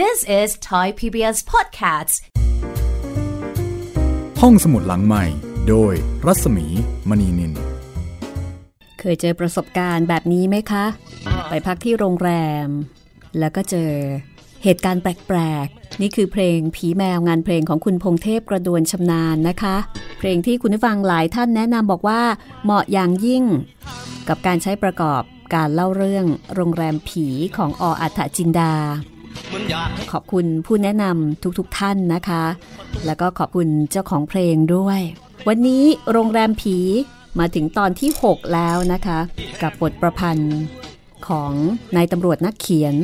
This is Thai PBS Podcasts ห้องสมุดหลังใหม่ โดยรัศมีมณีนิน เคยเจอประสบการณ์แบบนี้ไหมคะ ไปพักที่โรงแรม แล้วก็เจอเหตุการณ์แปลกๆ นี่คือเพลงผีแมวงานเพลงของคุณพงเทพกระดวนชำนาญนะคะ เพลงที่คุณผู้ฟังหลายท่านแนะนำบอกว่าเหมาะอย่างยิ่ง กับการใช้ประกอบการเล่าเรื่องโรงแรมผีของออัฏฐจินดา ขอบคุณผู้แนะนำทุกๆทท่านนะคะ แล้วก็ขอบคุณเจ้าของเพลงด้วย วันนี้โรงแรมผีมาถึงตอนที่ 6 แล้วนะคะ กับบทประพันธ์ของนายตำรวจนักเขียน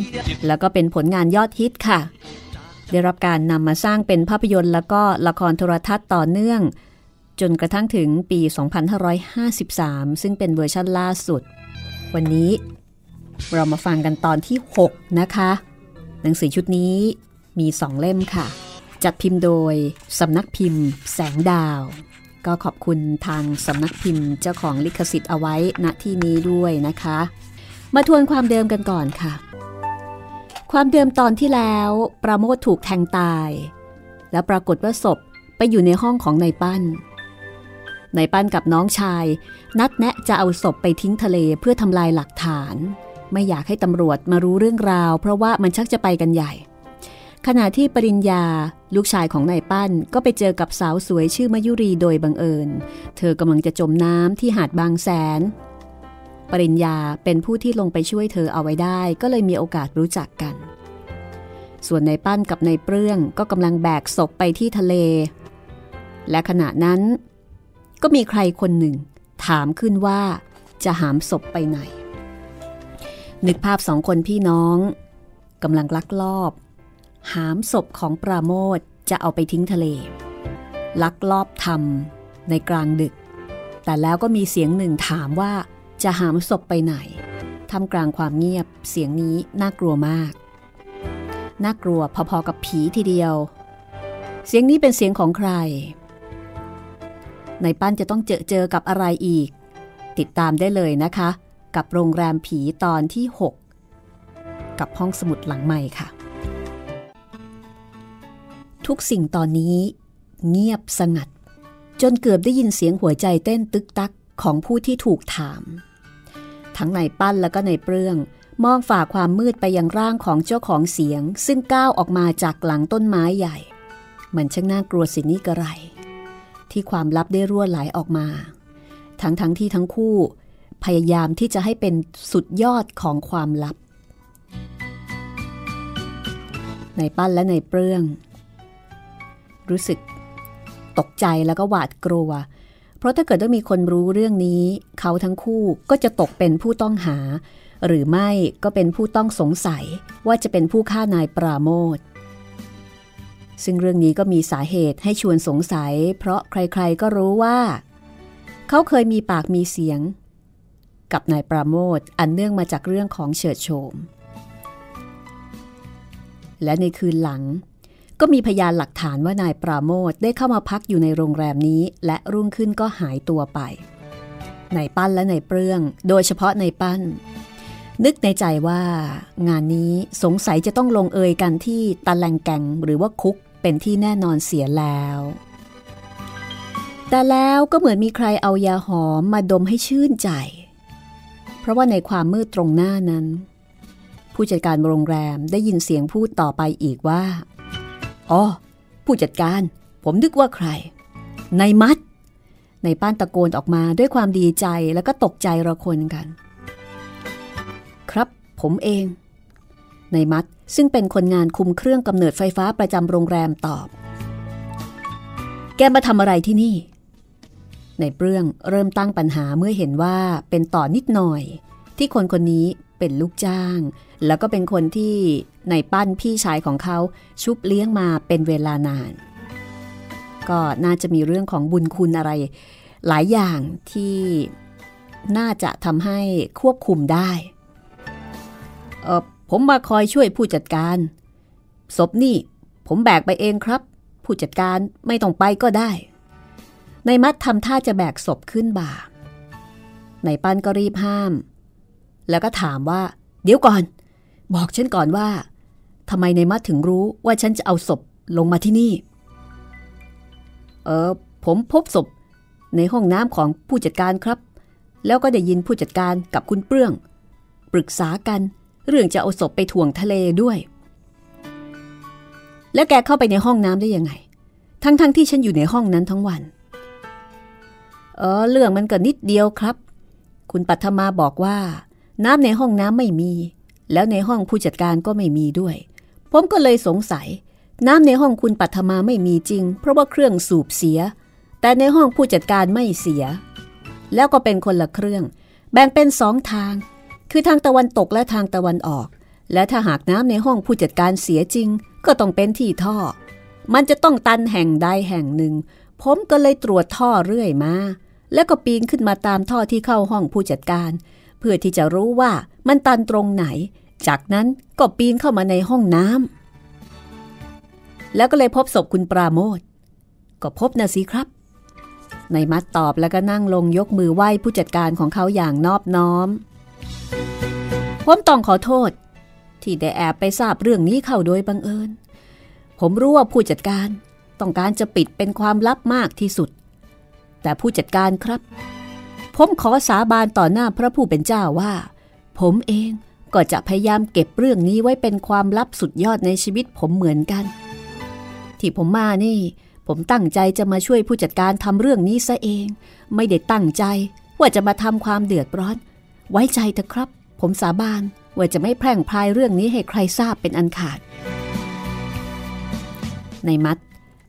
แล้วก็เป็นผลงานยอดฮิตค่ะ ได้รับการนำมาสร้างเป็นภาพยนตร์ แล้วก็ละครโทรทัศน์ต่อเนื่อง จนกระทั่งถึงปี 2553 ซึ่งเป็นเวอร์ชันล่าสุด วันนี้เรามาฟังกันตอนที่ 6 นะคะ หนังสือชุดนี้มีสองเล่มค่ะ จัดพิมพ์โดยสำนักพิมพ์ แสงดาว ก็ขอบคุณทางสำนักพิมพ์เจ้าของลิขสิทธิ์เอาไว้ณที่นี้ด้วยนะคะ มาทวนความเดิมกันก่อนค่ะ ความเดิมตอนที่แล้วปราโมทถูกแทงตาย แล้วปรากฏว่าศพไปอยู่ในห้องของนายปั้นนายปั้นกับน้องชาย นัดแนะจะเอาศพไปทิ้งทะเลเพื่อทำลายหลักฐาน ไม่อยากให้ตำรวจมารู้เรื่องราว เพราะว่ามันชักจะไปกันใหญ่ ขณะที่ปริญญาลูกชายของนายปั้นก็ไปเจอกับสาวสวยชื่อมายุรีโดยบังเอิญ เธอกำลังจะจมน้ำที่หาดบางแสน ปริญญาเป็นผู้ที่ลงไปช่วยเธอเอาไว้ได้ ก็เลยมีโอกาสรู้จักกัน ส่วนนายปั้นกับนายเปลื้อง ก็กำลังแบกศพไปที่ทะเล และขณะนั้น ก็มีใครคนหนึ่ง ถามขึ้นว่าจะหามศพไปไหน นึกภาพสองคนพี่น้องกำลังลักลอบ หามศพของปราโมทจะเอาไปทิ้งทะเล ลักลอบทำในกลางดึก แต่แล้วก็มีเสียงหนึ่งถามว่าจะหามศพไปไหนทำกลางความเงียบเสียงนี้น่ากลัวมาก น่ากลัวพอๆกับผีทีเดียว เสียงนี้เป็นเสียงของใคร ในปั้นจะต้องเจอเจอกับอะไรอีก ติดตามได้เลยนะคะ กับโรงแรมผีตอนที่ 6 กับห้องสมุดหลังใหม่ค่ะ ทุกสิ่งตอนนี้ เงียบสงัด จนเกือบได้ยินเสียงหัวใจเต้นตึกตักของผู้ที่ถูกถาม ทั้งในปั้นแล้วก็ในเปลื้องมองฝ่าความมืดไปยังร่างของเจ้าของเสียง ซึ่งก้าวออกมาจากหลังต้นไม้ใหญ่เหมือนช่างน่ากลัวสินี่กระไร ที่ความลับได้รั่วไหลออกมา ทั้งทั้งที่ทั้งคู่ พยายามที่จะให้เป็นสุดยอดของความลับ ในปั้นและในเปลื้อง รู้สึกตกใจแล้วก็หวาดกลัว เพราะถ้าเกิดว่ามีคนรู้เรื่องนี้ เขาทั้งคู่ก็จะตกเป็นผู้ต้องหา หรือไม่ก็เป็นผู้ต้องสงสัยว่าจะเป็นผู้ฆ่านายปราโมทซึ่งเรื่องนี้ก็มีสาเหตุให้ชวนสงสัย เพราะใครๆก็รู้ว่า เขาเคยมีปากมีเสียง กับนายปราโมทอันเนื่องมาจากเรื่องของเฉิดโฉม และในคืนหลัง ก็มีพยานหลักฐานว่านายปราโมทได้เข้ามาพักอยู่ในโรงแรมนี้ และรุ่งขึ้นก็หายตัวไปนายปั้นและนายเปลื้อง โดยเฉพาะนายปั้น นึกในใจว่า งานนี้สงสัยจะต้องลงเอยกันที่ตะแลงแกงหรือว่าคุกเป็นที่แน่นอนเสียแล้ว แต่แล้วก็เหมือนมีใครเอายาหอมมาดมให้ชื่นใจ ราะว่าในความมืดตรงหน้านั้น ผู้จัดการโรงแรมได้ยินเสียงพูดต่อไปอีกว่า อ๋อ ผู้จัดการ ผมนึกว่าใคร ในมัด ในป้านตะโกนออกมาด้วยความดีใจแล้วก็ตกใจระคนกัน ครับผมเอง ในมัดซึ่งเป็นคนงานคุมเครื่องกำเนิดไฟฟ้าประจำโรงแรมตอบ แกมาทำอะไรที่นี่ ในเปรื่องเริ่มตั้งปัญหาเมื่อเห็นว่าเป็นต่อนิดหน่อย ที่คนคนนี้เป็นลูกจ้าง แล้วก็เป็นคนที่ในปั้นพี่ชายของเขาชุบเลี้ยงมาเป็นเวลานาน ก็น่าจะมีเรื่องของบุญคุณอะไร หลายอย่างที่น่าจะทำให้ควบคุมได้ เออผมมาคอยช่วยผู้จัดการศพนี่ผมแบกไปเองครับ ผู้จัดการไม่ต้องไปก็ได้ ในมัดทำท่าจะแบกศพขึ้นบ่า ในปั้นก็รีบห้าม แล้วก็ถามว่า เดี๋ยวก่อน บอกฉันก่อนว่าทำไมในมัดถึงรู้ว่าฉันจะเอาศพลงมาที่นี่ เออผมพบศพในห้องน้ำของผู้จัดการครับ แล้วก็ได้ยินผู้จัดการกับคุณเปื้อง ปรึกษากันเรื่องจะเอาศพไปถ่วงทะเลด้วย แล้วแกเข้าไปในห้องน้ำได้ยังไง ทั้งๆทที่ฉันอยู่ในห้องนั้นทั้งวัน เออเรื่องมันก็นิดเดียวครับ คุณปัทมาบอกว่า น้ำในห้องน้ำไม่มี แล้วในห้องผู้จัดการก็ไม่มีด้วย ผมก็เลยสงสัย น้ำในห้องคุณปัทมาไม่มีจริง เพราะว่าเครื่องสูบเสีย แต่ในห้องผู้จัดการไม่เสีย แล้วก็เป็นคนละเครื่อง แบ่งเป็นสองทาง คือทางตะวันตกและทางตะวันออก และถ้าหากน้ำในห้องผู้จัดการเสียจริง ก็ต้องเป็นที่ท่อ มันจะต้องตันแห่งใดแห่งหนึ่ง ผมก็เลยตรวจท่อเรื่อยมา แล้วก็ปีนขึ้นมาตามท่อที่เข้าห้องผู้จัดการ เพื่อที่จะรู้ว่ามันตันตรงไหน จากนั้นก็ปีนเข้ามาในห้องน้ำแล้วก็เลยพบศพคุณปราโมทก็พบนะสิครับ ในมัดตอบแล้วก็นั่งลงยกมือไหว้ผู้จัดการของเขาอย่างนอบน้อมผมต้องขอโทษ ที่ได้แอบไปทราบเรื่องนี้เข้าโดยบังเอิญ ผมรู้ว่าผู้จัดการต้องการจะปิดเป็นความลับมากที่สุด แต่ผู้จัดการครับ ผมขอสาบานต่อหน้าพระผู้เป็นเจ้าว่า ผมเองก็จะพยายามเก็บเรื่องนี้ไว้เป็นความลับสุดยอดในชีวิตผมเหมือนกัน ที่ผมมานี่ ผมตั้งใจจะมาช่วยผู้จัดการทำเรื่องนี้ซะเอง ไม่ได้ตั้งใจว่าจะมาทำความเดือดร้อน ไว้ใจเถอะครับ ผมสาบานว่าจะไม่แพร่งพรายเรื่องนี้ให้ใครทราบเป็นอันขาด ในมัด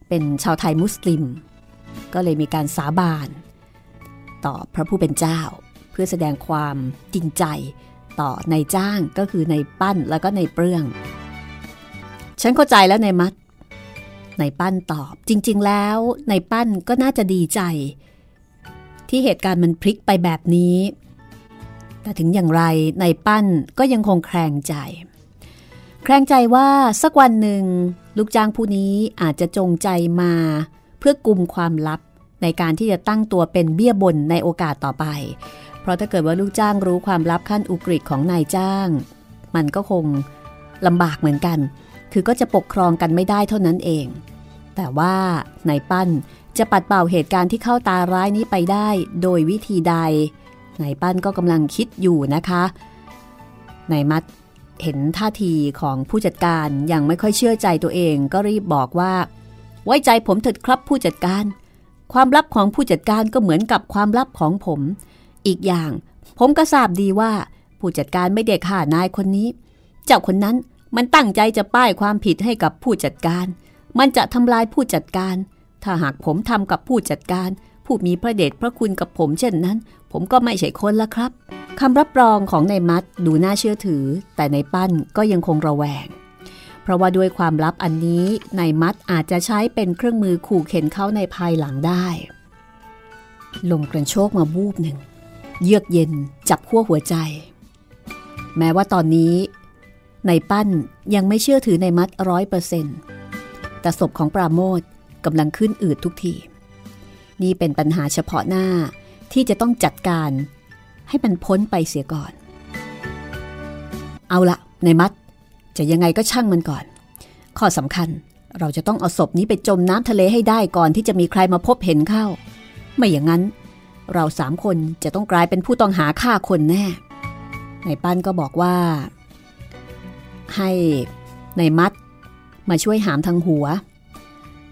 เป็นชาวไทยมุสลิม ก็เลยมีการสาบาน ต่อพระผู้เป็นเจ้า เพื่อแสดงความจริงใจ ต่อในจ้างก็คือในปั้นแล้วก็ในเปลือง ฉันเข้าใจแล้วในมัดในปั้นตอบจริง ๆ แล้วในปั้นก็น่าจะดีใจ ที่เหตุการณ์มันพลิกไปแบบนี้ แต่ถึงอย่างไรในปั้นก็ยังคงแคลงใจ แคลงใจว่าสักวันหนึ่ง ลูกจ้างผู้นี้อาจจะจงใจมา เพื่อกุมความลับในการที่จะตั้งตัวเป็นเบี้ยบนในโอกาสต่อไป เพราะถ้าเกิดว่าลูกจ้างรู้ความลับขั้นอุกฤษของนายจ้าง มันก็คงลำบากเหมือนกัน คือก็จะปกครองกันไม่ได้เท่านั้นเอง แต่ว่านายปั้นจะปัดเป่าเหตุการณ์ที่เข้าตาร้ายนี้ไปได้ โดยวิธีใดนายปั้นก็กำลังคิดอยู่นะคะนายมัดเห็นท่าทีของผู้จัดการยังไม่ค่อยเชื่อใจตัวเอง ก็รีบบอกว่า ไว้ใจผมเถิดครับผู้จัดการ ความลับของผู้จัดการก็เหมือนกับความลับของผม อีกอย่าง ผมก็ทราบดีว่า ผู้จัดการไม่ได้ฆ่านายคนนี้ เจ้าคนนั้นมันตั้งใจจะป้ายความผิดให้กับผู้จัดการ มันจะทำลายผู้จัดการ ถ้าหากผมทำกับผู้จัดการ ผู้มีพระเดชพระคุณกับผมเช่นนั้น ผมก็ไม่ใช่คนละครับคำรับรองของในมัดดูน่าเชื่อถือ แต่ในปั้นก็ยังคงระแวง ราะว่าด้วยความลับอันนี้ในมัดอาจจะใช้เป็นเครื่องมือขู่เข็นเขาในภายหลังได้ลงกระโชกมาบูบหนึ่ง เยือกเย็นจับขั้วหัวใจ แม้ว่าตอนนี้ในปั้นยังไม่เชื่อถือในมัดร้อยเปอร์เซ็นต์แต่ศพของปราโมทกำลังขึ้นอืดทุกที นี่เป็นปัญหาเฉพาะหน้าที่จะต้องจัดการ ให้มันพ้นไปเสียก่อน เอาละในมัด จะยังไงก็ช่างมันก่อน ข้อสำคัญเราจะต้องเอาศพนี้ไปจมน้ำทะเลให้ได้ก่อนที่จะมีใครมาพบเห็นเข้า ไม่อย่างนั้น เราสามคนจะต้องกลายเป็นผู้ต้องหาฆ่าคนแน่ในปั้นก็บอกว่า ให้ในมัดมาช่วยหามทางหัว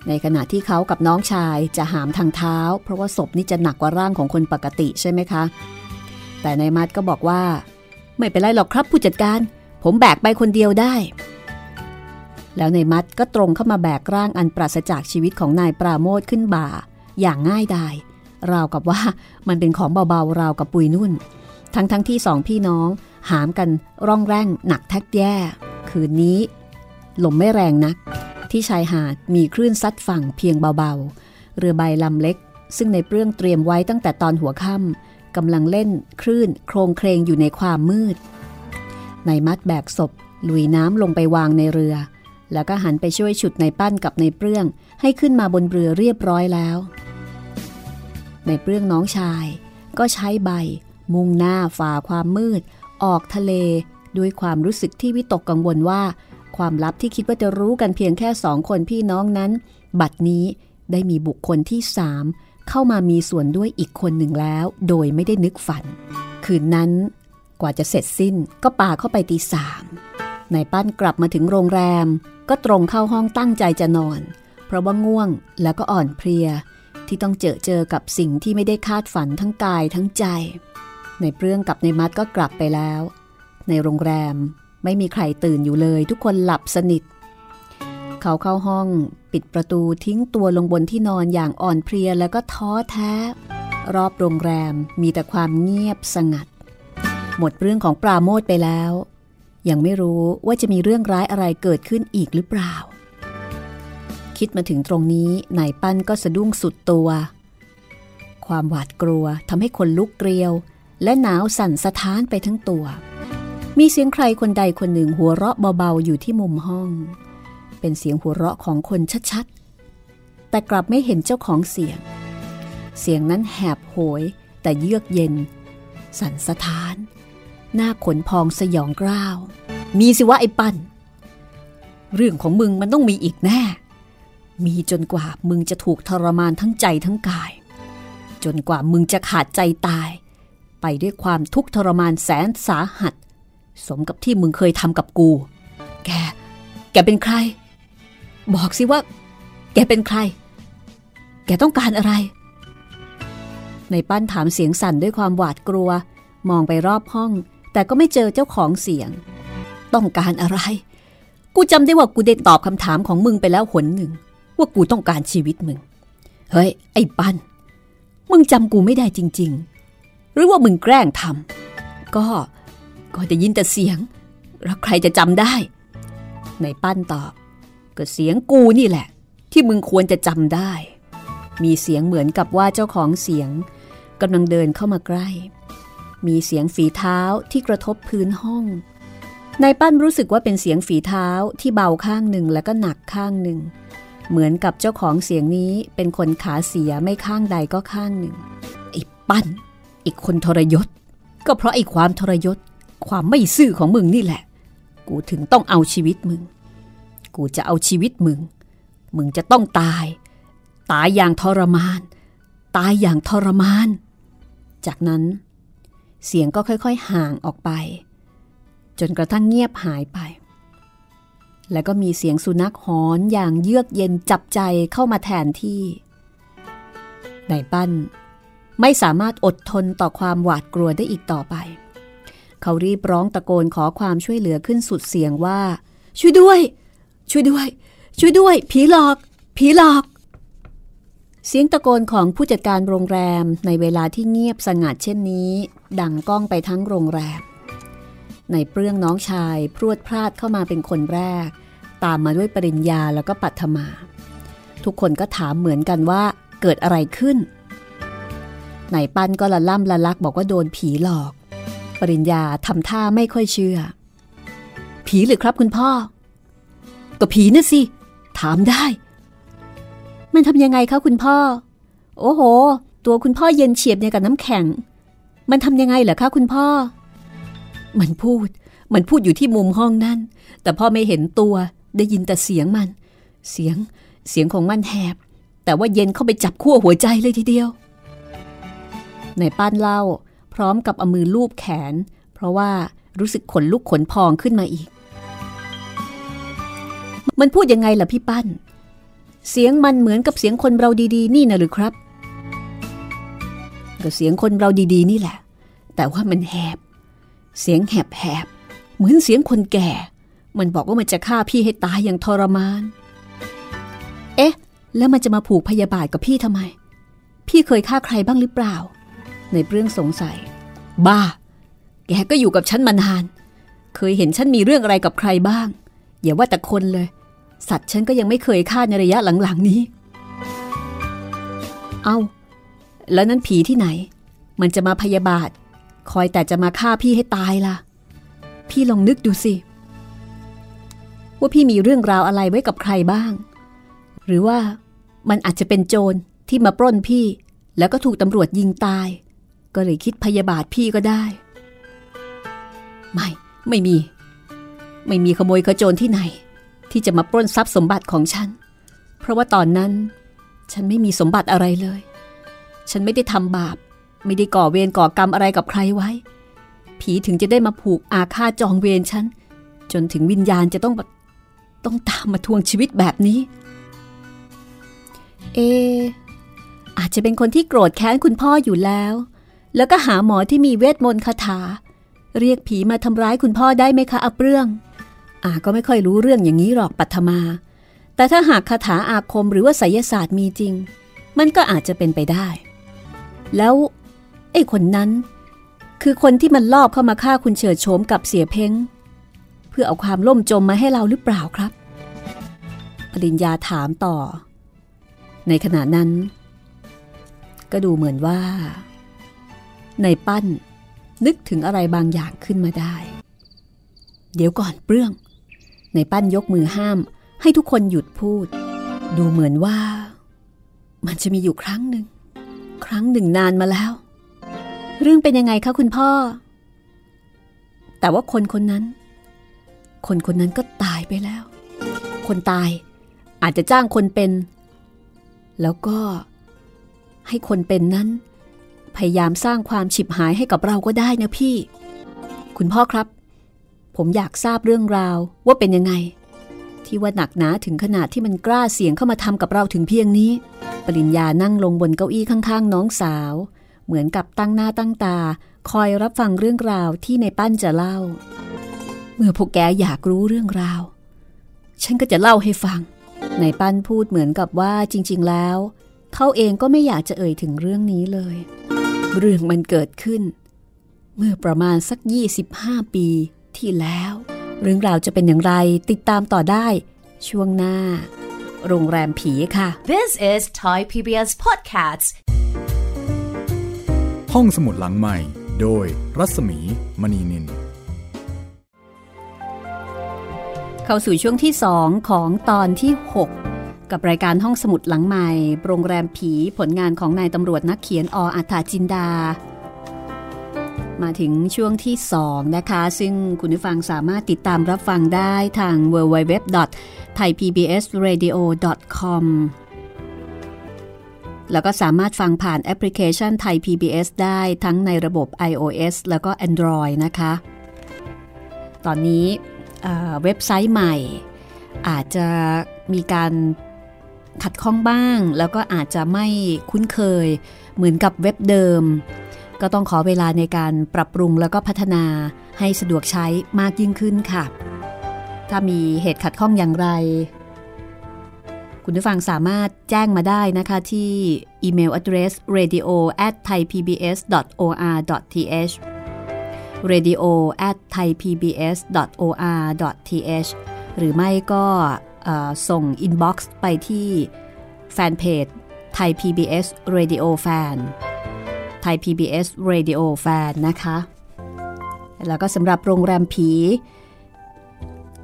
ในขณะที่เขากับน้องชายจะหามทางเท้า เพราะว่าศพนี่จะหนักกว่าร่างของคนปกติใช่ไหมคะ แต่นายมัดก็บอกว่า ไม่เป็นไรหรอกครับผู้จัดการ ผมแบกไปคนเดียวได้ แล้วในมัดก็ตรงเข้ามาแบกร่างอันปราศจากชีวิตของนายปราโมทขึ้นบ่า อย่างง่ายดายราวกับว่ามันเป็นของเบาๆราวกับปุยนุ่น ทั้งทั้งที่สองพี่น้องหามกันร่องแร่งหนักแทกแย่ คืนนี้ลมไม่แรงนัก ที่ชายหาดมีคลื่นซัดฝั่งเพียงเบาๆ เรือใบลำเล็ก ซึ่งในเปลื้องเตรียมไว้ตั้งแต่ตอนหัวค่ำกำลังเล่นคลื่นโครงเครงอยู่ในความมืด ในมัดแบกศพลุยน้ำลงไปวางในเรือ แล้วก็หันไปช่วยฉุดในปั้นกับในเปลื้อง ให้ขึ้นมาบนเรือเรียบร้อยแล้ว ในเปลื้องน้องชาย ก็ใช้ใบ มุ่งหน้าฝ่าความมืด ออกทะเล ด้วยความรู้สึกที่วิตกกังวลว่า ความลับที่คิดว่าจะรู้กันเพียงแค่สองคนพี่น้องนั้น บัดนี้ได้มีบุคคลที่สามเข้ามามีส่วนด้วยอีกคนหนึ่งแล้ว โดยไม่ได้นึกฝัน คืนนั้น กว่าจะเสร็จสิ้นก็ป่าเข้าไปตีสามนายปั้นกลับมาถึงโรงแรม ก็ตรงเข้าห้องตั้งใจจะนอน เพราะว่าง่วงแล้วก็อ่อนเพลีย ที่ต้องเจอเจอกับสิ่งที่ไม่ได้คาดฝันทั้งกายทั้งใจ ในเปรื่องกับในมัดก็กลับไปแล้ว ในโรงแรมไม่มีใครตื่นอยู่เลย ทุกคนหลับสนิท เขาเข้าห้องปิดประตูทิ้งตัวลงบนที่นอนอย่างอ่อนเพลียแล้วก็ท้อแท้ รอบโรงแรมมีแต่ความเงียบสงัด หมดเรื่องของปราโมทไปแล้ว ยังไม่รู้ว่าจะมีเรื่องร้ายอะไรเกิดขึ้นอีกหรือเปล่า คิดมาถึงตรงนี้นายปั้นก็สะดุ้งสุดตัว ความหวาดกลัวทำให้คนลุกเกลียว และหนาวสั่นสะท้านไปทั้งตัว มีเสียงใครคนใดคนหนึ่งหัวเราะเบาๆอยู่ที่มุมห้อง เป็นเสียงหัวเราะของคนชัดๆ แต่กลับไม่เห็นเจ้าของเสียง เสียงนั้นแหบโหยแต่เยือกเย็น สั่นสะท้าน หน้าขนพองสยองกล้าว มีสิวะไอ้ปันเรื่องของมึงมันต้องมีอีกแน่ มีจนกว่ามึงจะถูกทรมานทั้งใจทั้งกาย จนกว่ามึงจะขาดใจตาย ไปด้วยความทุกข์ทรมานแสนสาหัส สมกับที่มึงเคยทำกับกู แก แกเป็นใคร บอกสิว่า แกเป็นใคร แกต้องการอะไร ในปั้นถามเสียงสั่นด้วยความหวาดกลัวมองไปรอบห้อง แต่ก็ไม่เจอเจ้าของเสียง ต้องการอะไร กูจำได้ว่ากูได้ตอบคำถามของมึงไปแล้วหนหนึ่ง ว่ากูต้องการชีวิตมึง เฮ้ย ไอ้ปั้นมึงจำกูไม่ได้จริง ๆ หรือว่ามึงแกล้งทำก็ก็จะยินแต่เสียง แล้วใครจะจำได้ในปั้นตอบก็เสียงกูนี่แหละ ที่มึงควรจะจำได้ มีเสียงเหมือนกับว่าเจ้าของเสียงกำลังเดินเข้ามาใกล้ มีเสียงฝีเท้าที่กระทบพื้นห้อง นายปั้นรู้สึกว่าเป็นเสียงฝีเท้าที่เบาข้างหนึ่งแล้วก็หนักข้างหนึ่ง เหมือนกับเจ้าของเสียงนี้เป็นคนขาเสียไม่ข้างใดก็ข้างหนึ่ง ไอ้ปั้น อีกคนทรยศ ก็เพราะไอ้ความทรยศ ความไม่ซื่อของมึงนี่แหละ กูถึงต้องเอาชีวิตมึง กูจะเอาชีวิตมึง มึงจะต้องตาย ตายอย่างทรมาน ตายอย่างทรมาน จากนั้น เสียงก็ค่อยๆ ห่างออกไป จนกระทั่งเงียบหายไป แล้วก็มีเสียงสุนัขหอนอย่างเยือกเย็นจับใจเข้ามาแทนที่นายปั้นไม่สามารถอดทนต่อความหวาดกลัวได้อีกต่อไป เขารีบร้องตะโกนขอความช่วยเหลือขึ้นสุดเสียงว่า ช่วยด้วย ช่วยด้วย ช่วยด้วย ผีหลอก ผีหลอก เสียงตะโกนของผู้จัดการโรงแรมในเวลาที่เงียบสงัดเช่นนี้ ดังก้องไปทั้งโรงแรม ในเปรื่องน้องชายพรวดพลาดเข้ามาเป็นคนแรก ตามมาด้วยปริญญาแล้วก็ปัทมา ทุกคนก็ถามเหมือนกันว่าเกิดอะไรขึ้นไหนปั้นก็ละล่ำละลักบอกว่าโดนผีหลอก ปริญญาทำท่าไม่ค่อยเชื่อ ผีหรือครับคุณพ่อ ก็ผีนะสิ ถามได้ มันทำยังไงคะคุณพ่อ โอ้โห ตัวคุณพ่อเย็นเฉียบเนี่ยกับน้ำแข็ง มันทำยังไงเหรอคะคุณพ่อ มันพูด มันพูดอยู่ที่มุมห้องนั่น แต่พ่อไม่เห็นตัว ได้ยินแต่เสียงมัน เสียง เสียงของมันแหบ แต่ว่าเย็นเข้าไปจับขั้วหัวใจเลยทีเดียว ในป้านเล่า พร้อมกับเอามือลูบแขน เพราะว่ารู้สึกขนลุกขนพองขึ้นมาอีก มันพูดยังไงล่ะพี่ปั้น เสียงมันเหมือนกับเสียงคนเราดีๆ นี่นะหรือครับ ก็เสียงคนเราดีๆ นี่แหละ แต่ว่ามันแหบ เสียงแหบแหบเหมือนเสียงคนแก่ มันบอกว่ามันจะฆ่าพี่ให้ตายอย่างทรมาน เอ๊ะ แล้วมันจะมาผูกพยาบาทกับพี่ทำไม พี่เคยฆ่าใครบ้างหรือเปล่า ในเรื่องสงสัย บ้า แกก็อยู่กับฉันมานาน เคยเห็นฉันมีเรื่องอะไรกับใครบ้าง อย่าว่าแต่คนเลย สัตว์ฉันก็ยังไม่เคยฆ่าในระยะหลังๆนี้ เอา้า แล้วนั้นผีที่ไหน มันจะมาพยาบาท คอยแต่จะมาฆ่าพี่ให้ตายล่ะ พี่ลองนึกดูสิ ว่าพี่มีเรื่องราวอะไรไว้กับใครบ้าง หรือว่ามันอาจจะเป็นโจรที่มาปล้นพี่ แล้วก็ถูกตำรวจยิงตาย ก็เลยคิดพยาบาทพี่ก็ได้ ไม่ ไม่มี ไม่มีขโมยขโจรที่ไหน ที่จะมาปล้นทรัพย์สมบัติของฉัน เพราะว่าตอนนั้น ฉันไม่มีสมบัติอะไรเลย ฉันไม่ได้ทำบาป ไม่ได้ก่อเวรก่อกรรมอะไรกับใครไว้ ผีถึงจะได้มาผูกอาฆาตจองเวรฉัน จนถึงวิญญาณจะต้องต้องตามมาทวงชีวิตแบบนี้ เอ อาจจะเป็นคนที่โกรธแค้นคุณพ่ออยู่แล้ว แล้วก็หาหมอที่มีเวทมนต์คาถา เรียกผีมาทำร้ายคุณพ่อได้ไหมคะอับเรื่องอาก็ไม่ค่อยรู้เรื่องอย่างนี้หรอกปัทมา แต่ถ้าหากคาถาอาคมหรือว่าไสยศาสตร์มีจริง มันก็อาจจะเป็นไปได้ แล้วไอ้คนนั้น คือคนที่มันลอบเข้ามาฆ่าคุณเฉิดโฉมกับเสียเพ้ง เพื่อเอาความล่มจมมาให้เราหรือเปล่าครับ ปริญญาถามต่อ ในขณะนั้น ก็ดูเหมือนว่า ในปั้นนึกถึงอะไรบางอย่างขึ้นมาได้ เดี๋ยวก่อนเปรื่อง ในปั้นยกมือห้าม ให้ทุกคนหยุดพูด ดูเหมือนว่า มันจะมีอยู่ครั้งหนึ่ง ครั้งหนึ่งนานมาแล้ว เรื่องเป็นยังไงคะคุณพ่อ แต่ว่าคนคนนั้น คนคนนั้นก็ตายไปแล้ว คนตายอาจจะจ้างคนเป็น แล้วก็ให้คนเป็นนั้น พยายามสร้างความฉิบหายให้กับเราก็ได้นะพี่ คุณพ่อครับ ผมอยากทราบเรื่องราวว่าเป็นยังไง ที่ว่าหนักหนาถึงขนาดที่มันกล้าเสี่ยงเข้ามาทำกับเราถึงเพียงนี้ ปริญญานั่งลงบนเก้าอี้ข้างๆ น้องสาว เหมือนกับตั้งหน้าตั้งตา คอยรับฟังเรื่องราวที่ในปั้นจะเล่า เมื่อพวกแกอยากรู้เรื่องราว ฉันก็จะเล่าให้ฟัง ในปั้นพูดเหมือนกับว่าจริง ๆ แล้ว เขาเองก็ไม่อยากจะเอ่ยถึงเรื่องนี้เลย เรื่องมันเกิดขึ้น เมื่อประมาณสัก 25 ปีที่แล้ว เรื่องราวจะเป็นอย่างไรติดตามต่อได้ช่วงหน้า โรงแรมผีค่ะ This is Thai PBS Podcasts ห้องสมุดหลังใหม่ โดยรัศมีมณีนิน เข้าสู่ช่วงที่ 2 ของตอนที่ 6กับรายการห้องสมุดหลังใหม่ โรงแรมผีผลงานของนายตำรวจนักเขียนออัฏฐาจินดา มาถึงช่วงที่ 2 นะคะ ซึ่งคุณผู้ฟังสามารถติดตามรับฟังได้ทาง www.thaipbsradio.com แล้วก็สามารถฟังผ่านแอปพลิเคชันไทย PBS ได้ทั้งในระบบ iOS แล้วก็ Android นะคะ ตอนนี้เว็บไซต์ใหม่ อาจจะมีการขัดข้องบ้าง แล้วก็อาจจะไม่คุ้นเคย เหมือนกับเว็บเดิม ก็ต้องขอเวลาในการปรับปรุงแล้วก็พัฒนาให้สะดวกใช้มากยิ่งขึ้นค่ะ ถ้ามีเหตุขัดข้องอย่างไร คุณผู้ฟังสามารถแจ้งมาได้นะคะที่อีเมล address radio at thaipbs.or.th radio at thaipbs.or.th หรือไม่ก็ส่งอินบ็อกซ์ไปที่แฟนเพจไทย PBS Radio Fan ไทย PBS Radio Fan นะคะ แล้วก็สำหรับโรงแรมผี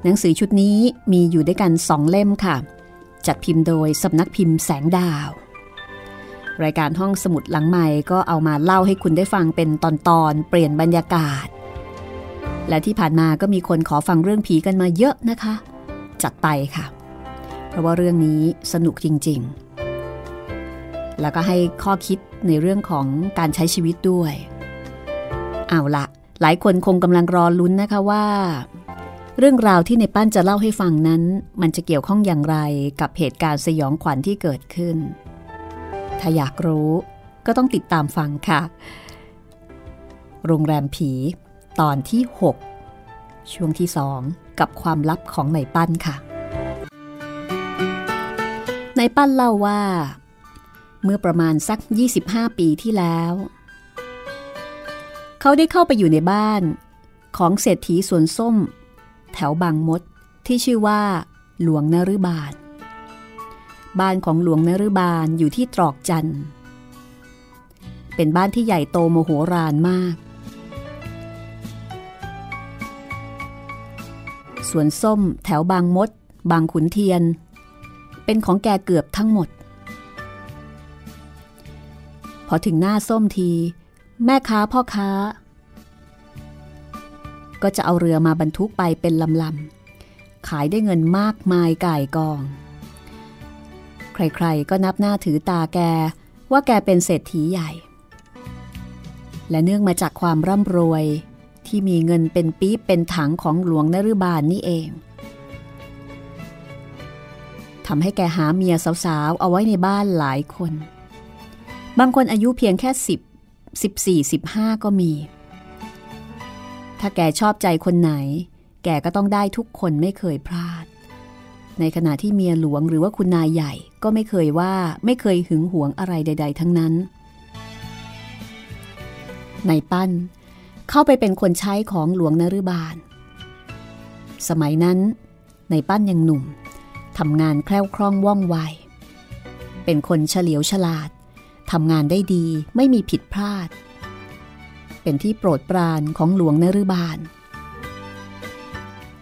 หนังสือชุดนี้มีอยู่ด้วยกันสองเล่มค่ะ จัดพิมพ์โดยสำนักพิมพ์แสงดาว รายการห้องสมุดหลังใหม่ก็เอามาเล่าให้คุณได้ฟังเป็นตอนๆ เปลี่ยนบรรยากาศ และที่ผ่านมาก็มีคนขอฟังเรื่องผีกันมาเยอะนะคะ จัดไปค่ะ เพราะว่าเรื่องนี้สนุกจริงๆ แล้วก็ให้ข้อคิดในเรื่องของการใช้ชีวิตด้วย เอาละหลายคนคงกำลังรอลุ้นนะคะว่า เรื่องราวที่ในปั้นจะเล่าให้ฟังนั้น มันจะเกี่ยวข้องอย่างไรกับเหตุการณ์สยองขวัญที่เกิดขึ้น ถ้าอยากรู้ก็ต้องติดตามฟังค่ะ โรงแรมผี ตอนที่ 6 ช่วงที่ 2 กับความลับของในปั้นค่ะ ในปั้นเล่าว่า เมื่อประมาณสัก 25 ปีที่แล้ว เขาได้เข้าไปอยู่ในบ้านของเศรษฐีสวนส้ม แถวบางมดที่ชื่อว่า หลวงนฤบาลบ้านของหลวงนฤบาลอยู่ที่ตรอกจันเป็นบ้านที่ใหญ่โตโมโหรานมาก สวนส้มแถวบางมด บางขุนเทียน เป็นของแกเกือบทั้งหมด อถึงหน้าส้มที แม่ค้าพ่อค้า ก็จะเอาเรือมาบรรทุกไปเป็นลำๆขายได้เงินมากมายก่ายกอง ใครๆก็นับหน้าถือตาแกว่าแกเป็นเศรษฐีใหญ่ และเนื่องมาจากความร่ำรวยที่มีเงินเป็นปี๊บเป็นถังของหลวงนฤบาลนนี่เองทำให้แกหาเมียสาวๆ เอาไว้ในบ้านหลายคน บางคนอายุเพียงแค่สิบสิบสี่สิบห้าก็มี ถ้าแกชอบใจคนไหน แกก็ต้องได้ทุกคนไม่เคยพลาด ในขณะที่เมียหลวงหรือว่าคุณนายใหญ่ก็ไม่เคยว่าไม่เคยหึงหวงอะไรใด ๆ ทั้งนั้น ในปั้นเข้าไปเป็นคนใช้ของหลวงนฤบาล สมัยนั้น ในปั้นยังหนุ่มทำงานแคล่วคล่องว่องไว เป็นคนเฉลียวฉลาด ทำงานได้ดีไม่มีผิดพลาด เป็นที่โปรดปรานของหลวงนฤบาล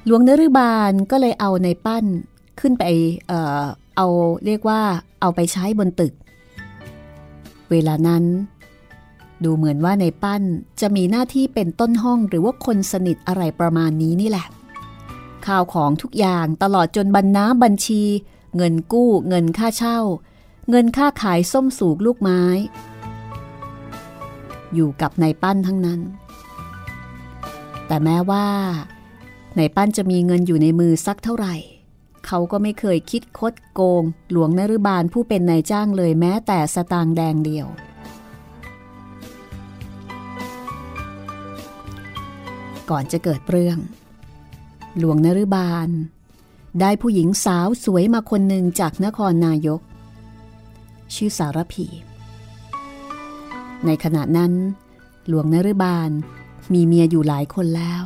หลวงนฤบาลก็เลยเอาในปั้นขึ้นไปเอ่อเอาเรียกว่าเอาไปใช้บนตึก เวลานั้น ดูเหมือนว่าในปั้นจะมีหน้าที่เป็นต้นห้องหรือว่าคนสนิทอะไรประมาณนี้นี่แหละ ข้าวของทุกอย่างตลอดจนบรรณาบัญชี เงินกู้เงินค่าเช่า เงินค่าขายส้มสูกลูกไม้ อยู่กับนายปั้นทั้งนั้น แต่แม้ว่านายปั้นจะมีเงินอยู่ในมือสักเท่าไหร่ เขาก็ไม่เคยคิดคดโกง หลวงนรุบาลผู้เป็นนายจ้างเลยแม้แต่สตางค์แดงเดียว ก่อนจะเกิดเรื่อง หลวงนรุบาล ได้ผู้หญิงสาวสวยมาคนหนึ่งจากนครนายก ชื่อสารพี ในขณะนั้น หลวงนรบาลมีเมียอยู่หลายคนแล้ว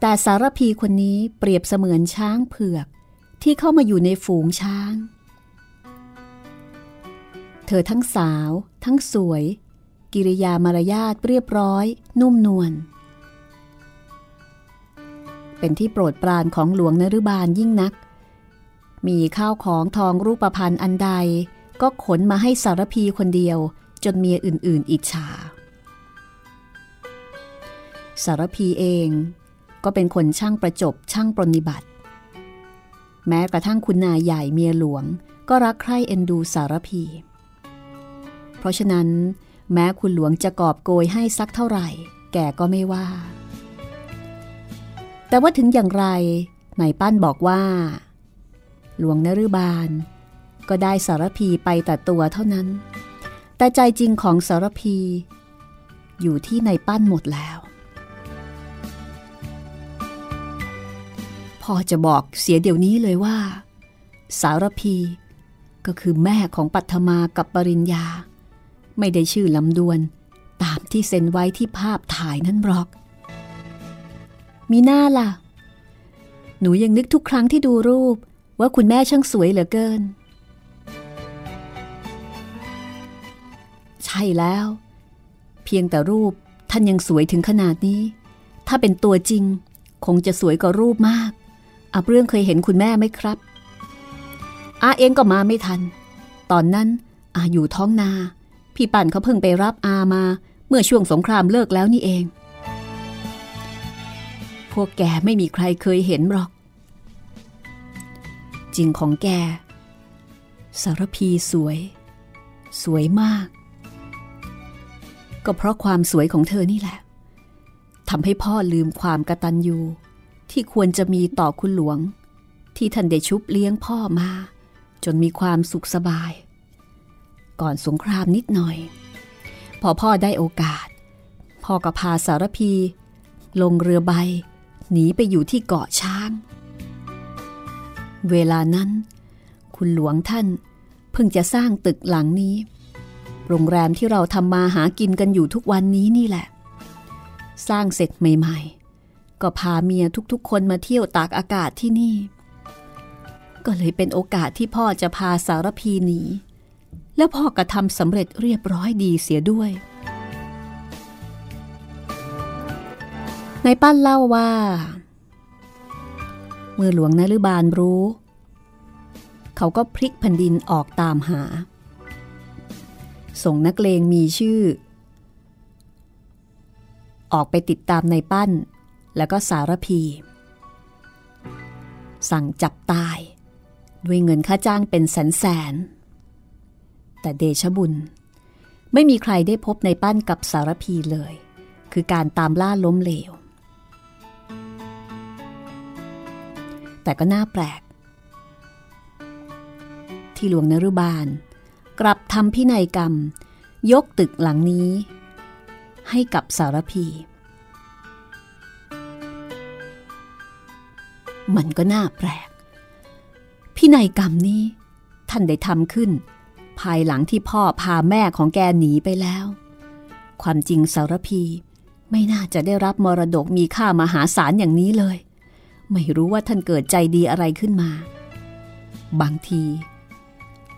แต่สารพีคนนี้เปรียบเสมือนช้างเผือกที่เข้ามาอยู่ในฝูงช้าง เธอทั้งสาว ทั้งสวย กิริยามารยาทเรียบร้อย นุ่มนวล เป็นที่โปรดปรานของหลวงนรุบาลยิ่งนัก มีข้าวของทองรูปพันธ์อันใด ก็ขนมาให้สารพีคนเดียวจนเมียอื่นๆ อิจฉา สารพีเองก็เป็นคนช่างประจบช่างปรนิบัติ แม้กระทั่งคุณนายใหญ่เมียหลวง ก็รักใคร่เอ็นดูสารพี เพราะฉะนั้น แม้คุณหลวงจะกอบโกยให้สักเท่าไหร่ แกก็ไม่ว่า แต่ว่าถึงอย่างไรนายปั้นบอกว่า หลวงนรุบาล ก็ได้สารพีไปแต่ตัวเท่านั้น แต่ใจจริงของสารพี อยู่ที่ในปั้นหมดแล้ว พ่อจะบอกเสียเดี๋ยวนี้เลยว่า สารพีก็คือแม่ของปัทมากับปริญญา ไม่ได้ชื่อลำดวน ตามที่เซ็นไว้ที่ภาพถ่ายนั้นหรอก มีหน้าล่ะ หนูยังนึกทุกครั้งที่ดูรูปว่าคุณแม่ช่างสวยเหลือเกิน ช่แล้ว เพียงแต่รูปท่านยังสวยถึงขนาดนี้ ถ้าเป็นตัวจริง คงจะสวยกว่ารูปมากอาเรื่องเคยเห็นคุณแม่ไหมครับ อาเองก็มาไม่ทัน ตอนนั้นอาอยู่ท้องนา พี่ปั่นเขาเพิ่งไปรับอามาเมื่อช่วงสงครามเลิกแล้วนี่เอง พวกแกไม่มีใครเคยเห็นหรอก จริงของแก สารพีสวย สวยมาก ก็เพราะความสวยของเธอนี่แหละทำให้พ่อลืมความกระตันยูที่ควรจะมีต่อคุณหลวง ที่ท่านได้ชุบเลี้ยงพ่อมา จนมีความสุขสบาย ก่อนสงครามนิดหน่อย พอพ่อได้โอกาส พ่อก็พาสารพี ลงเรือใบ หนีไปอยู่ที่เกาะช้าง เวลานั้น คุณหลวงท่านเพิ่งจะสร้างตึกหลังนี้ โรงแรมที่เราทำมาหากินกันอยู่ทุกวันนี้นี่แหละ สร้างเสร็จใหม่ ๆ ก็พาเมียทุกๆ คนมาเที่ยวตากอากาศที่นี่ ก็เลยเป็นโอกาสที่พ่อจะพาสารพีหนี และพ่อกระทำสำเร็จเรียบร้อยดีเสียด้วยนายปั้นเล่าว่า เมื่อหลวงนฤบาลรู้ เขาก็พลิกแผ่นดินออกตามหา ส่งนักเลงมีชื่อ ออกไปติดตามในปั้น แล้วก็สารพี สั่งจับตาย ด้วยเงินค่าจ้างเป็นแสนแสน แต่เดชบุญ ไม่มีใครได้พบในปั้นกับสารพีเลย คือการตามล่าล้มเหลว แต่ก็น่าแปลกที่หลวงนรุบาล กลับทำพินัยกรรม ยกตึกหลังนี้ ให้กับสารพี มันก็น่าแปลก พินัยกรรมนี้ ท่านได้ทำขึ้น ภายหลังที่พ่อพาแม่ของแกหนีไปแล้ว ความจริงสารพีไม่น่าจะได้รับมรดกมีค่ามหาศาลอย่างนี้เลย ไม่รู้ว่าท่านเกิดใจดีอะไรขึ้นมา บางที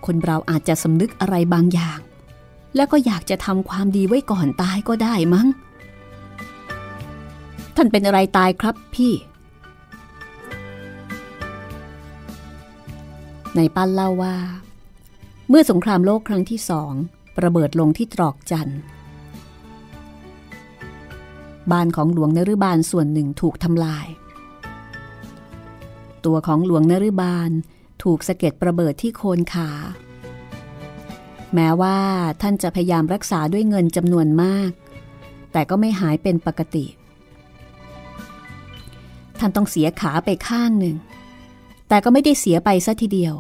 คนเราอาจจะสำนึกอะไรบางอย่าง แล้วก็อยากจะทำความดีไว้ก่อนตายก็ได้มั้ง ท่านเป็นอะไรตายครับพี่ ในปั้นเล่าว่า เมื่อสงครามโลกครั้งที่สองระเบิดลงที่ตรอกจันทร์บ้านของหลวงนฤบาลส่วนหนึ่งถูกทำลาย ตัวของหลวงนฤบาล ถูกสะเก็ดระเบิดที่โคนขา แม้ว่าท่านจะพยายามรักษาด้วยเงินจำนวนมาก แต่ก็ไม่หายเป็นปกติ ท่านต้องเสียขาไปข้างหนึ่ง แต่ก็ไม่ได้เสียไปซะทีเดียว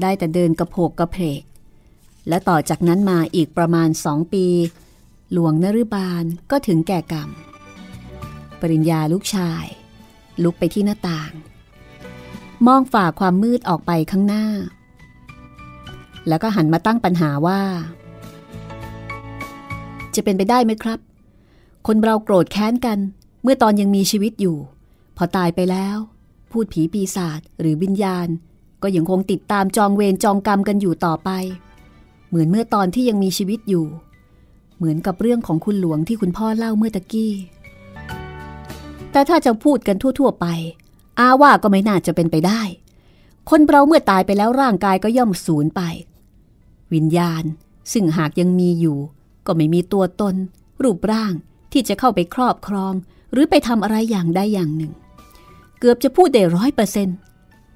ได้แต่เดินกระโผกกระเพก และต่อจากนั้นมาอีกประมาณสองปี หลวงนฤบาลก็ถึงแก่กรรม ปริญญาลูกชาย ลุกไปที่หน้าต่าง มองฝ่าความมืดออกไปข้างหน้า แล้วก็หันมาตั้งปัญหาว่า จะเป็นไปได้ไหมครับ คนเราโกรธแค้นกัน เมื่อตอนยังมีชีวิตอยู่ พอตายไปแล้ว พูดผีปีศาจหรือวิญญาณ ก็ยังคงติดตามจองเวรจองกรรมกันอยู่ต่อไป เหมือนเมื่อตอนที่ยังมีชีวิตอยู่ เหมือนกับเรื่องของคุณหลวงที่คุณพ่อเล่าเมื่อตะกี้แต่ถ้าจะพูดกันทั่ว ๆ ไป อาว่าก็ไม่น่าจะเป็นไปได้ คนเราเมื่อตายไปแล้วร่างกายก็ย่อมสูญไป วิญญาณซึ่งหากยังมีอยู่ ก็ไม่มีตัวตน รูปร่างที่จะเข้าไปครอบครอง หรือไปทำอะไรอย่างใดอย่างหนึ่ง เกือบจะพูดได้ร้อยเปอร์เซนต์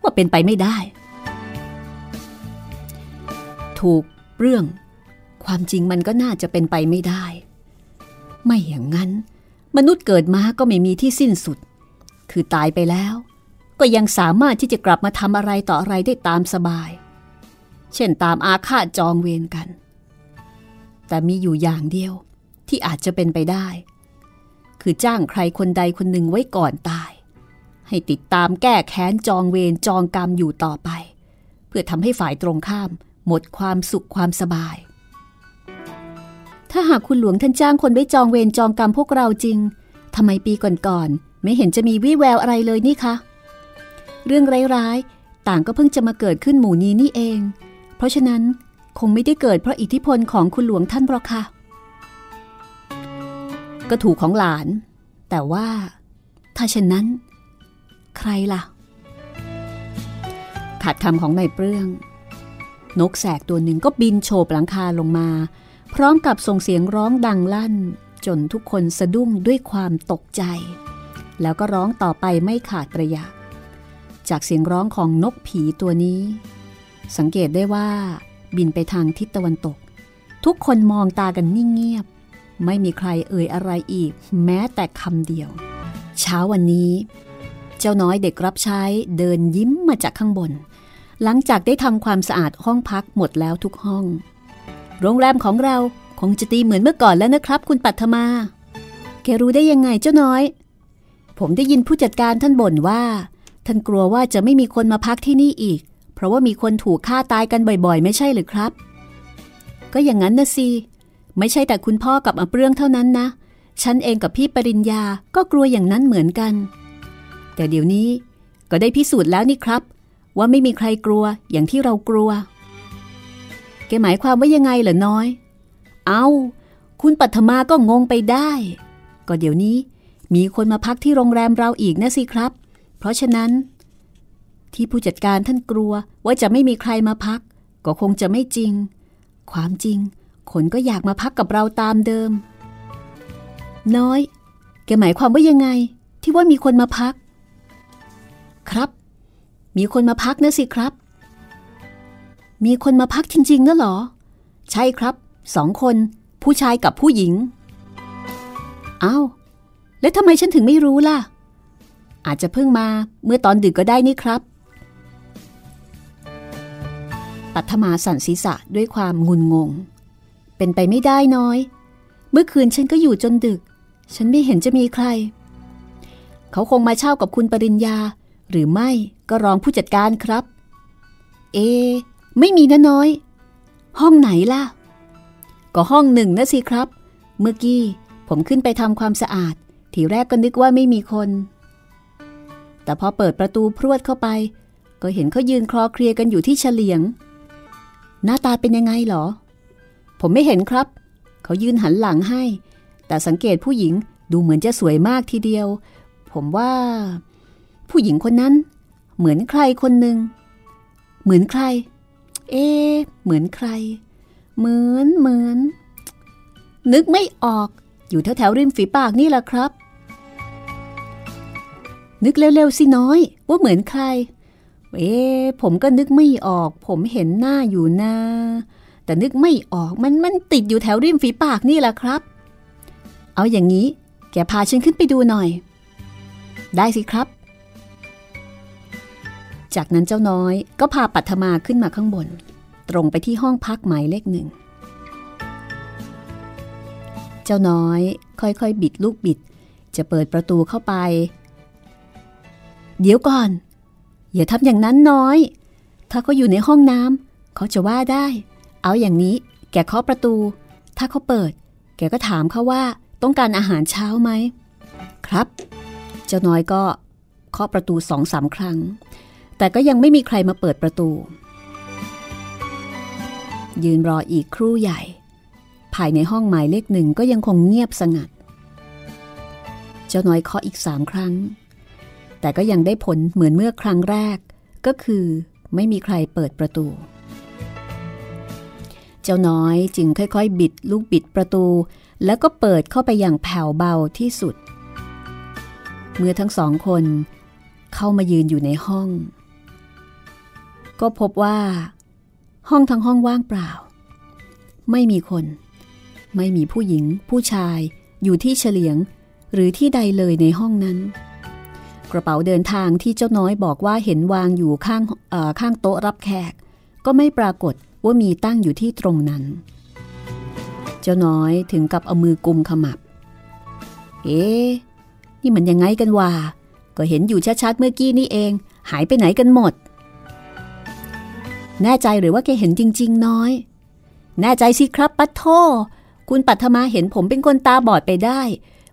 ว่าเป็นไปไม่ได้ ถูกเรื่อง ความจริงมันก็น่าจะเป็นไปไม่ได้ ไม่อย่างนั้น มนุษย์เกิดมาก็ไม่มีที่สิ้นสุด คือตายไปแล้ว ก็ยังสามารถที่จะกลับมาทำอะไรต่ออะไรได้ตามสบาย เช่นตามอาฆาตจองเวรกัน แต่มีอยู่อย่างเดียวที่อาจจะเป็นไปได้ คือจ้างใครคนใดคนหนึ่งไว้ก่อนตาย ให้ติดตามแก้แค้นจองเวรจองกรรมอยู่ต่อไป เพื่อทำให้ฝ่ายตรงข้าม หมดความสุขความสบาย ถ้าหากคุณหลวงท่านจ้างคนไว้จองเวรจองกรรมพวกเราจริงทำไมปีก่อนๆไม่เห็นจะมีวี่แววอะไรเลยนี่คะ เรื่องร้ายๆ ต่างก็เพิ่งจะมาเกิดขึ้นหมู่นี้นี่เอง เพราะฉะนั้นคงไม่ได้เกิดเพราะอิทธิพลของคุณหลวงท่านหรอกค่ะ ก็ถูกของหลาน แต่ว่า ถ้าเช่นนั้น ใครล่ะขัดคำของนายเปลื้อง นกแสกตัวหนึ่งก็บินโฉบหลังคาลงมา พร้อมกับส่งเสียงร้องดังลั่น จนทุกคนสะดุ้งด้วยความตกใจ แล้วก็ร้องต่อไปไม่ขาดระยะ จากเสียงร้องของนกผีตัวนี้ สังเกตได้ว่าบินไปทางทิศตะวันตก ทุกคนมองตากันนิ่งเงียบ ไม่มีใครเอ่ยอะไรอีก แม้แต่คำเดียว เช้าวันนี้ เจ้าน้อยเด็กรับใช้เดินยิ้มมาจากข้างบน หลังจากได้ทำความสะอาดห้องพักหมดแล้วทุกห้อง โรงแรมของเราคงจะตีเหมือนเมื่อก่อนแล้วนะครับ คุณปัทมา แกรู้ได้ยังไงเจ้าน้อย ผมได้ยินผู้จัดการท่านบ่นว่า ท่านกลัวว่าจะไม่มีคนมาพักที่นี่อีก เพราะว่ามีคนถูกฆ่าตายกันบ่อยๆ ไม่ใช่หรือครับ ก็อย่างนั้นนะสิไม่ใช่แต่คุณพ่อกับอาเปรื่องเท่านั้นนะ ฉันเองกับพี่ปริญญาก็กลัวอย่างนั้นเหมือนกัน แต่เดี๋ยวนี้ก็ได้พิสูจน์แล้วนี่ครับ ว่าไม่มีใครกลัวอย่างที่เรากลัว แกหมายความว่ายังไงเหรอน้อย เอาคุณปัทมาก็งงไปได้ ก็เดี๋ยวนี้ มีคนมาพักที่โรงแรมเราอีกนะสิครับ เพราะฉะนั้น ที่ผู้จัดการท่านกลัวว่าจะไม่มีใครมาพัก ก็คงจะไม่จริง ความจริง คนก็อยากมาพักกับเราตามเดิม น้อย แกหมายความว่ายังไง ที่ว่ามีคนมาพัก ครับ มีคนมาพักนะสิครับ มีคนมาพักจริงๆนะหรอ ใช่ครับ สองคน ผู้ชายกับผู้หญิงเอา้าแล้วทำไมฉันถึงไม่รู้ล่ะ อาจจะเพิ่งมาเมื่อตอนดึกก็ได้นี่ครับปัทมาสั่นศีรษะด้วยความงุนงง เป็นไปไม่ได้น้อย เมื่อคืนฉันก็อยู่จนดึก ฉันไม่เห็นจะมีใคร เขาคงมาเช่ากับคุณปริญญา หรือไม่ก็รองผู้จัดการครับ เอ ไม่มีนะน้อย ห้องไหนล่ะ ก็ห้องหนึ่งนะสิครับ เมื่อกี้ผมขึ้นไปทำความสะอาด ทีแรกก็นึกว่าไม่มีคน แต่พอเปิดประตูพรวดเข้าไป ก็เห็นเขายืนคลอเคลียกันอยู่ที่เฉลียง หน้าตาเป็นยังไงหรอ ผมไม่เห็นครับ เขายืนหันหลังให้ แต่สังเกตผู้หญิงดูเหมือนจะสวยมากทีเดียว ผมว่า ผู้หญิงคนนั้น เหมือนใครคนหนึ่ง เหมือนใคร เอ๊เหมือนใคร เหมือนเหมือน นึกไม่ออกอยู่แถวแถวริมฝีปากนี่แหละครับ นึกเร็วๆสิน้อย ว่าเหมือนใคร เอ๊ผมก็นึกไม่ออก ผมเห็นหน้าอยู่นะแต่นึกไม่ออกมันมันติดอยู่แถวริมฝีปากนี่แหละครับ เอาอย่างนี้ แกพาฉันขึ้นไปดูหน่อย ได้สิครับ จากนั้นเจ้าน้อยก็พาปัทมาขึ้นมาข้างบน ตรงไปที่ห้องพักหมายเลขหนึ่ง เจ้าน้อยค่อยๆ บิดลูกบิด จะเปิดประตูเข้าไป เดี๋ยวก่อน อย่าทำอย่างนั้นน้อย ถ้าเขาอยู่ในห้องน้ำเขาจะว่าได้ เอาอย่างนี้ แกเคาะประตู ถ้าเขาเปิด แกก็ถามเขาว่าต้องการอาหารเช้าไหม ครับ เจ้าน้อยก็เคาะประตูสองสามครั้ง แต่ก็ยังไม่มีใครมาเปิดประตู ยืนรออีกครู่ใหญ่ ภายในห้องหมายเลขหนึ่งก็ยังคงเงียบสงัด เจ้าน้อยเคาะอีกสามครั้ง แต่ก็ยังได้ผลเหมือนเมื่อครั้งแรก ก็คือไม่มีใครเปิดประตู เจ้าน้อยจึงค่อยๆ บิดลูกบิดประตู แล้วก็เปิดเข้าไปอย่างแผ่วเบาที่สุด เมื่อทั้งสองคน เข้ามายืนอยู่ในห้อง ก็พบว่า ห้องทั้งห้องว่างเปล่า ไม่มีคน ไม่มีผู้หญิง ผู้ชาย อยู่ที่เฉลียง หรือที่ใดเลยในห้องนั้น กระเป๋าเดินทางที่เจ้าน้อยบอกว่าเห็นวางอยู่ข้างข้างโต๊ะรับแขก ก็ไม่ปรากฏว่ามีตั้งอยู่ที่ตรงนั้น เจ้าน้อยถึงกับเอามือกุมขมับ เอ๊นี่มันยังไงกันวะก็เห็นอยู่ชัดๆเมื่อกี้นี่เอง หายไปไหนกันหมด แน่ใจหรือว่าแกเห็นจริง ๆ น้อย แน่ใจสิครับปัทโทคุณปัทมาเห็นผมเป็นคนตาบอดไปได้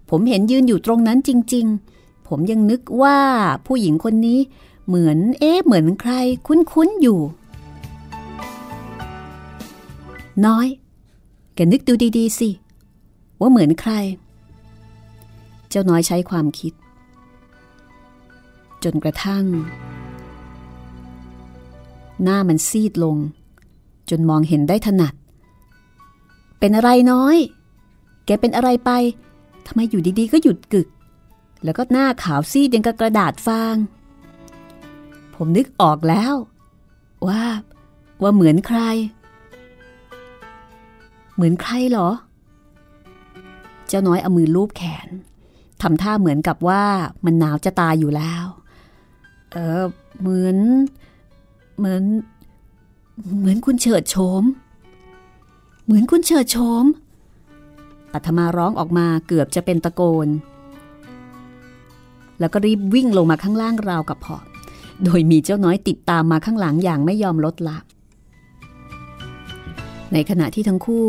ผมเห็นยืนอยู่ตรงนั้นจริง ๆ ผมยังนึกว่าผู้หญิงคนนี้เหมือนเอ๊ะเหมือนใครคุ้นๆอยู่ น้อย แกนึกดูดีๆสิ ว่าเหมือนใคร เจ้าน้อยใช้ความคิด จนกระทั่ง หน้ามันซีดลง จนมองเห็นได้ถนัด เป็นอะไรน้อย แกเป็นอะไรไปทำไมอยู่ดีๆ ก็หยุดกึก แล้วก็หน้าขาวซีดยังกับกระดาษฟาง ผมนึกออกแล้ว ว่า ว่าเหมือนใคร เหมือนใครเหรอ เจ้าน้อยเอามือลูบแขนทำท่าเหมือนกับว่ามันหนาวจะตายอยู่แล้ว เออเหมือน เหมือน เหมือนคุณเฉิดโฉม เหมือนคุณเฉิดโฉมปัทมาร้องออกมาเกือบจะเป็นตะโกน แล้วก็รีบวิ่งลงมาข้างล่างราวกับพอโดยมีเจ้าน้อยติดตามมาข้างหลังอย่างไม่ยอมลดละ ในขณะที่ทั้งคู่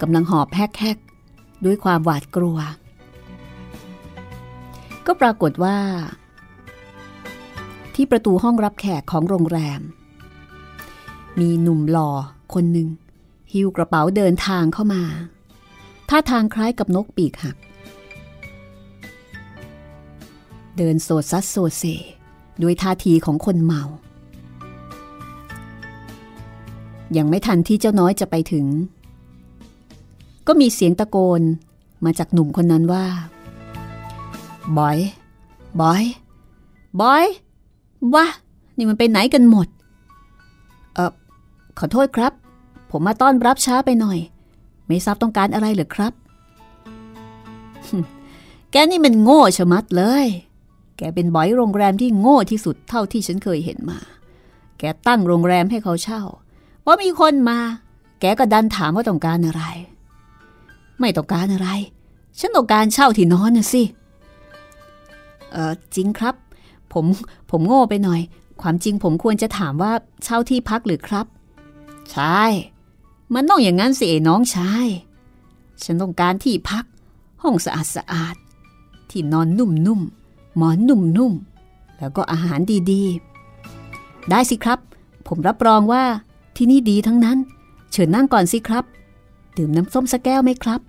กำลังหอบแฮกๆด้วยความหวาดกลัว ก็ปรากฏว่า ที่ประตูห้องรับแขกของโรงแรม มีหนุ่มหล่อคนหนึ่งหิ้วกระเป๋าเดินทางเข้ามา ท่าทางคล้ายกับนกปีกหัก เดินโซซัสโซเซด้วยท่าทีของคนเมา ยังไม่ทันที่เจ้าน้อยจะไปถึง ก็มีเสียงตะโกนมาจากหนุ่มคนนั้นว่า บอย บอย บอย วะ นี่มันไปไหนกันหมด เออขอโทษครับ ผมมาต้อนรับช้าไปหน่อย ไม่ทราบต้องการอะไรหรือครับ แกนี่มันโง่ชะมัดเลย แกเป็นบอยโรงแรมที่โง่ที่สุดเท่าที่ฉันเคยเห็นมา แกตั้งโรงแรมให้เขาเช่าพอมีคนมา แกก็ดันถามว่าต้องการอะไร ไม่ต้องการอะไร ฉันต้องการเช่าที่นอนน่ะสิ เออจริงครับ ผมผมโง่ไปหน่อย ความจริงผมควรจะถามว่าเช่าที่พักหรือครับ ใช่ มันต้องอย่างนั้นสิไอ้น้องชาย ฉันต้องการที่พัก ห้องสะอาดสะอาด ที่นอนนุ่มๆ หมอนนุ่มๆ แล้วก็อาหารดีๆ ได้สิครับ ผมรับรองว่าที่นี่ดีทั้งนั้น เชิญนั่งก่อนสิครับ ดื่มน้ำส้มสักแก้วไหมครับ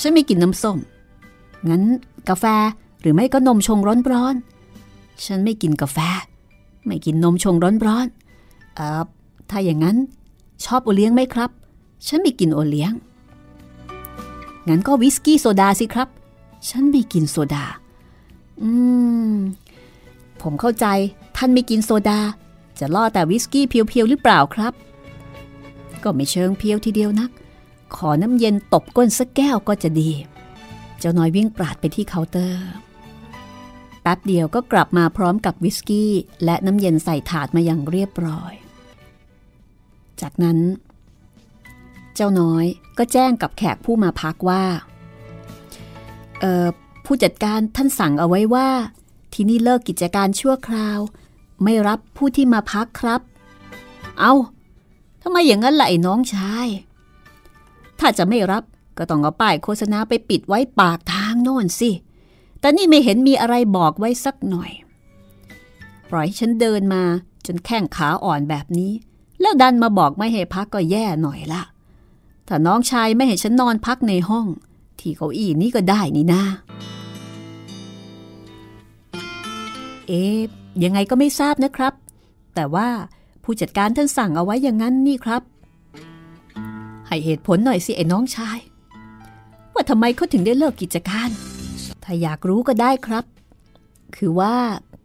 ฉันไม่กินน้ำส้ม งั้นกาแฟหรือไม่ก็นมชงร้อนๆ ฉันไม่กินกาแฟ ไม่กินนมชงร้อนๆเออถ้าอย่างนั้นชอบโอเลี้ยงไหมครับ ฉันไม่กินโอเลี้ยง งั้นก็วิสกี้โซดาสิครับ ฉันไม่กินโซดา อืม ผมเข้าใจ ท่านไม่กินโซดา จะล่อแต่วิสกี้เพียวๆหรือเปล่าครับ ก็ไม่เชิงเพียวทีเดียวนัก ขอน้ำเย็นตบก้นสักแก้วก็จะดี เจ้าน้อยวิ่งปราดไปที่เคาน์เตอร์ แป๊บเดียวก็กลับมาพร้อมกับวิสกี้และน้ำเย็นใส่ถาดมาอย่างเรียบร้อย จากนั้น เจ้าน้อยก็แจ้งกับแขกผู้มาพักว่า ผู้จัดการท่านสั่งเอาไว้ว่า ที่นี่เลิกกิจการชั่วคราว ไม่รับผู้ที่มาพักครับ เอาทำไมอย่างนั้นล่ะไอ้น้องชาย ถ้าจะไม่รับก็ต้องเอาป้ายโฆษณาไปปิดไว้ปากทางโน่นสิ แต่นี่ไม่เห็นมีอะไรบอกไว้สักหน่อย ปล่อยฉันเดินมาจนแข้งขาอ่อนแบบนี้ แล้วดันมาบอกไม่ให้พักก็แย่หน่อยละถ้าน้องชายไม่ให้ฉันนอนพักในห้อง ที่เก้าอี้นี้ก็ได้นี่นาเอ๊ยังไงก็ไม่ทราบนะครับ แต่ว่าผู้จัดการท่านสั่งเอาไว้อย่างนั้นนี่ครับ ให้เหตุผลหน่อยสิไอ้น้องชาย ว่าทำไมเขาถึงได้เลิกกิจการ ถ้าอยากรู้ก็ได้ครับ คือว่า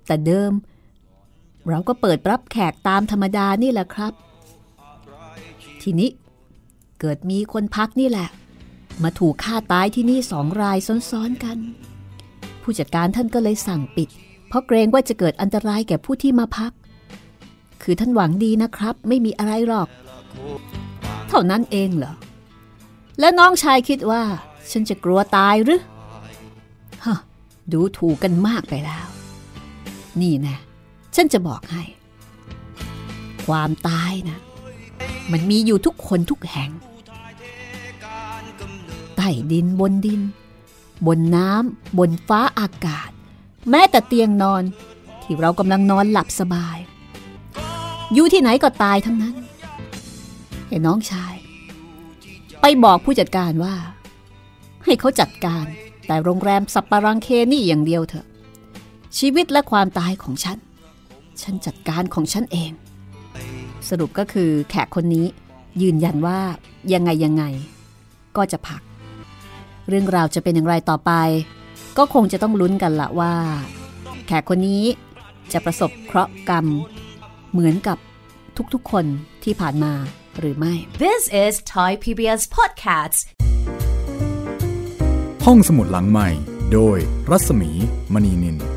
แต่เดิม เราก็เปิดรับแขกตามธรรมดานี่แหละครับ ทีนี้เกิดมีคนพักนี่แหละ มาถูกฆ่าตายที่นี่สองรายซ้อนๆกัน ผู้จัดการท่านก็เลยสั่งปิด เพราะเกรงว่าจะเกิดอันตรายแก่ผู้ที่มาพัก คือท่านหวังดีนะครับ ไม่มีอะไรหรอก เท่านั้นเองเหรอ และน้องชายคิดว่า ฉันจะกลัวตายหรือฮะดูถูกกันมากไปแล้ว นี่นะ ฉันจะบอกให้ ความตายนะ มันมีอยู่ทุกคนทุกแห่ง ต้ดินบนดิน บนน้ำบนฟ้าอากาศ แม้แต่เตียงนอน ที่เรากำลังนอนหลับสบาย อยู่ที่ไหนก็ตายทั้งนั้นเห็นน้องชาย ไปบอกผู้จัดการว่า ให้เขาจัดการแต่โรงแรมสัปปารังเคนี่อย่างเดียวเถอะ ชีวิตและความตายของฉัน ฉันจัดการของฉันเอง สรุปก็คือแขกคนนี้ยืนยันว่ายังไงยังไง ก็จะพัก เรื่องราวจะเป็นอย่างไรต่อไป ก็คงจะต้องลุ้นกันละว่า แขกคนนี้จะประสบเคราะห์กรรม เหมือนกับทุกๆคนที่ผ่านมาหรือไม่ This is Thai PBS Podcasts ห้องสมุดหลังใหม่ โดยรัศมีมณีนิน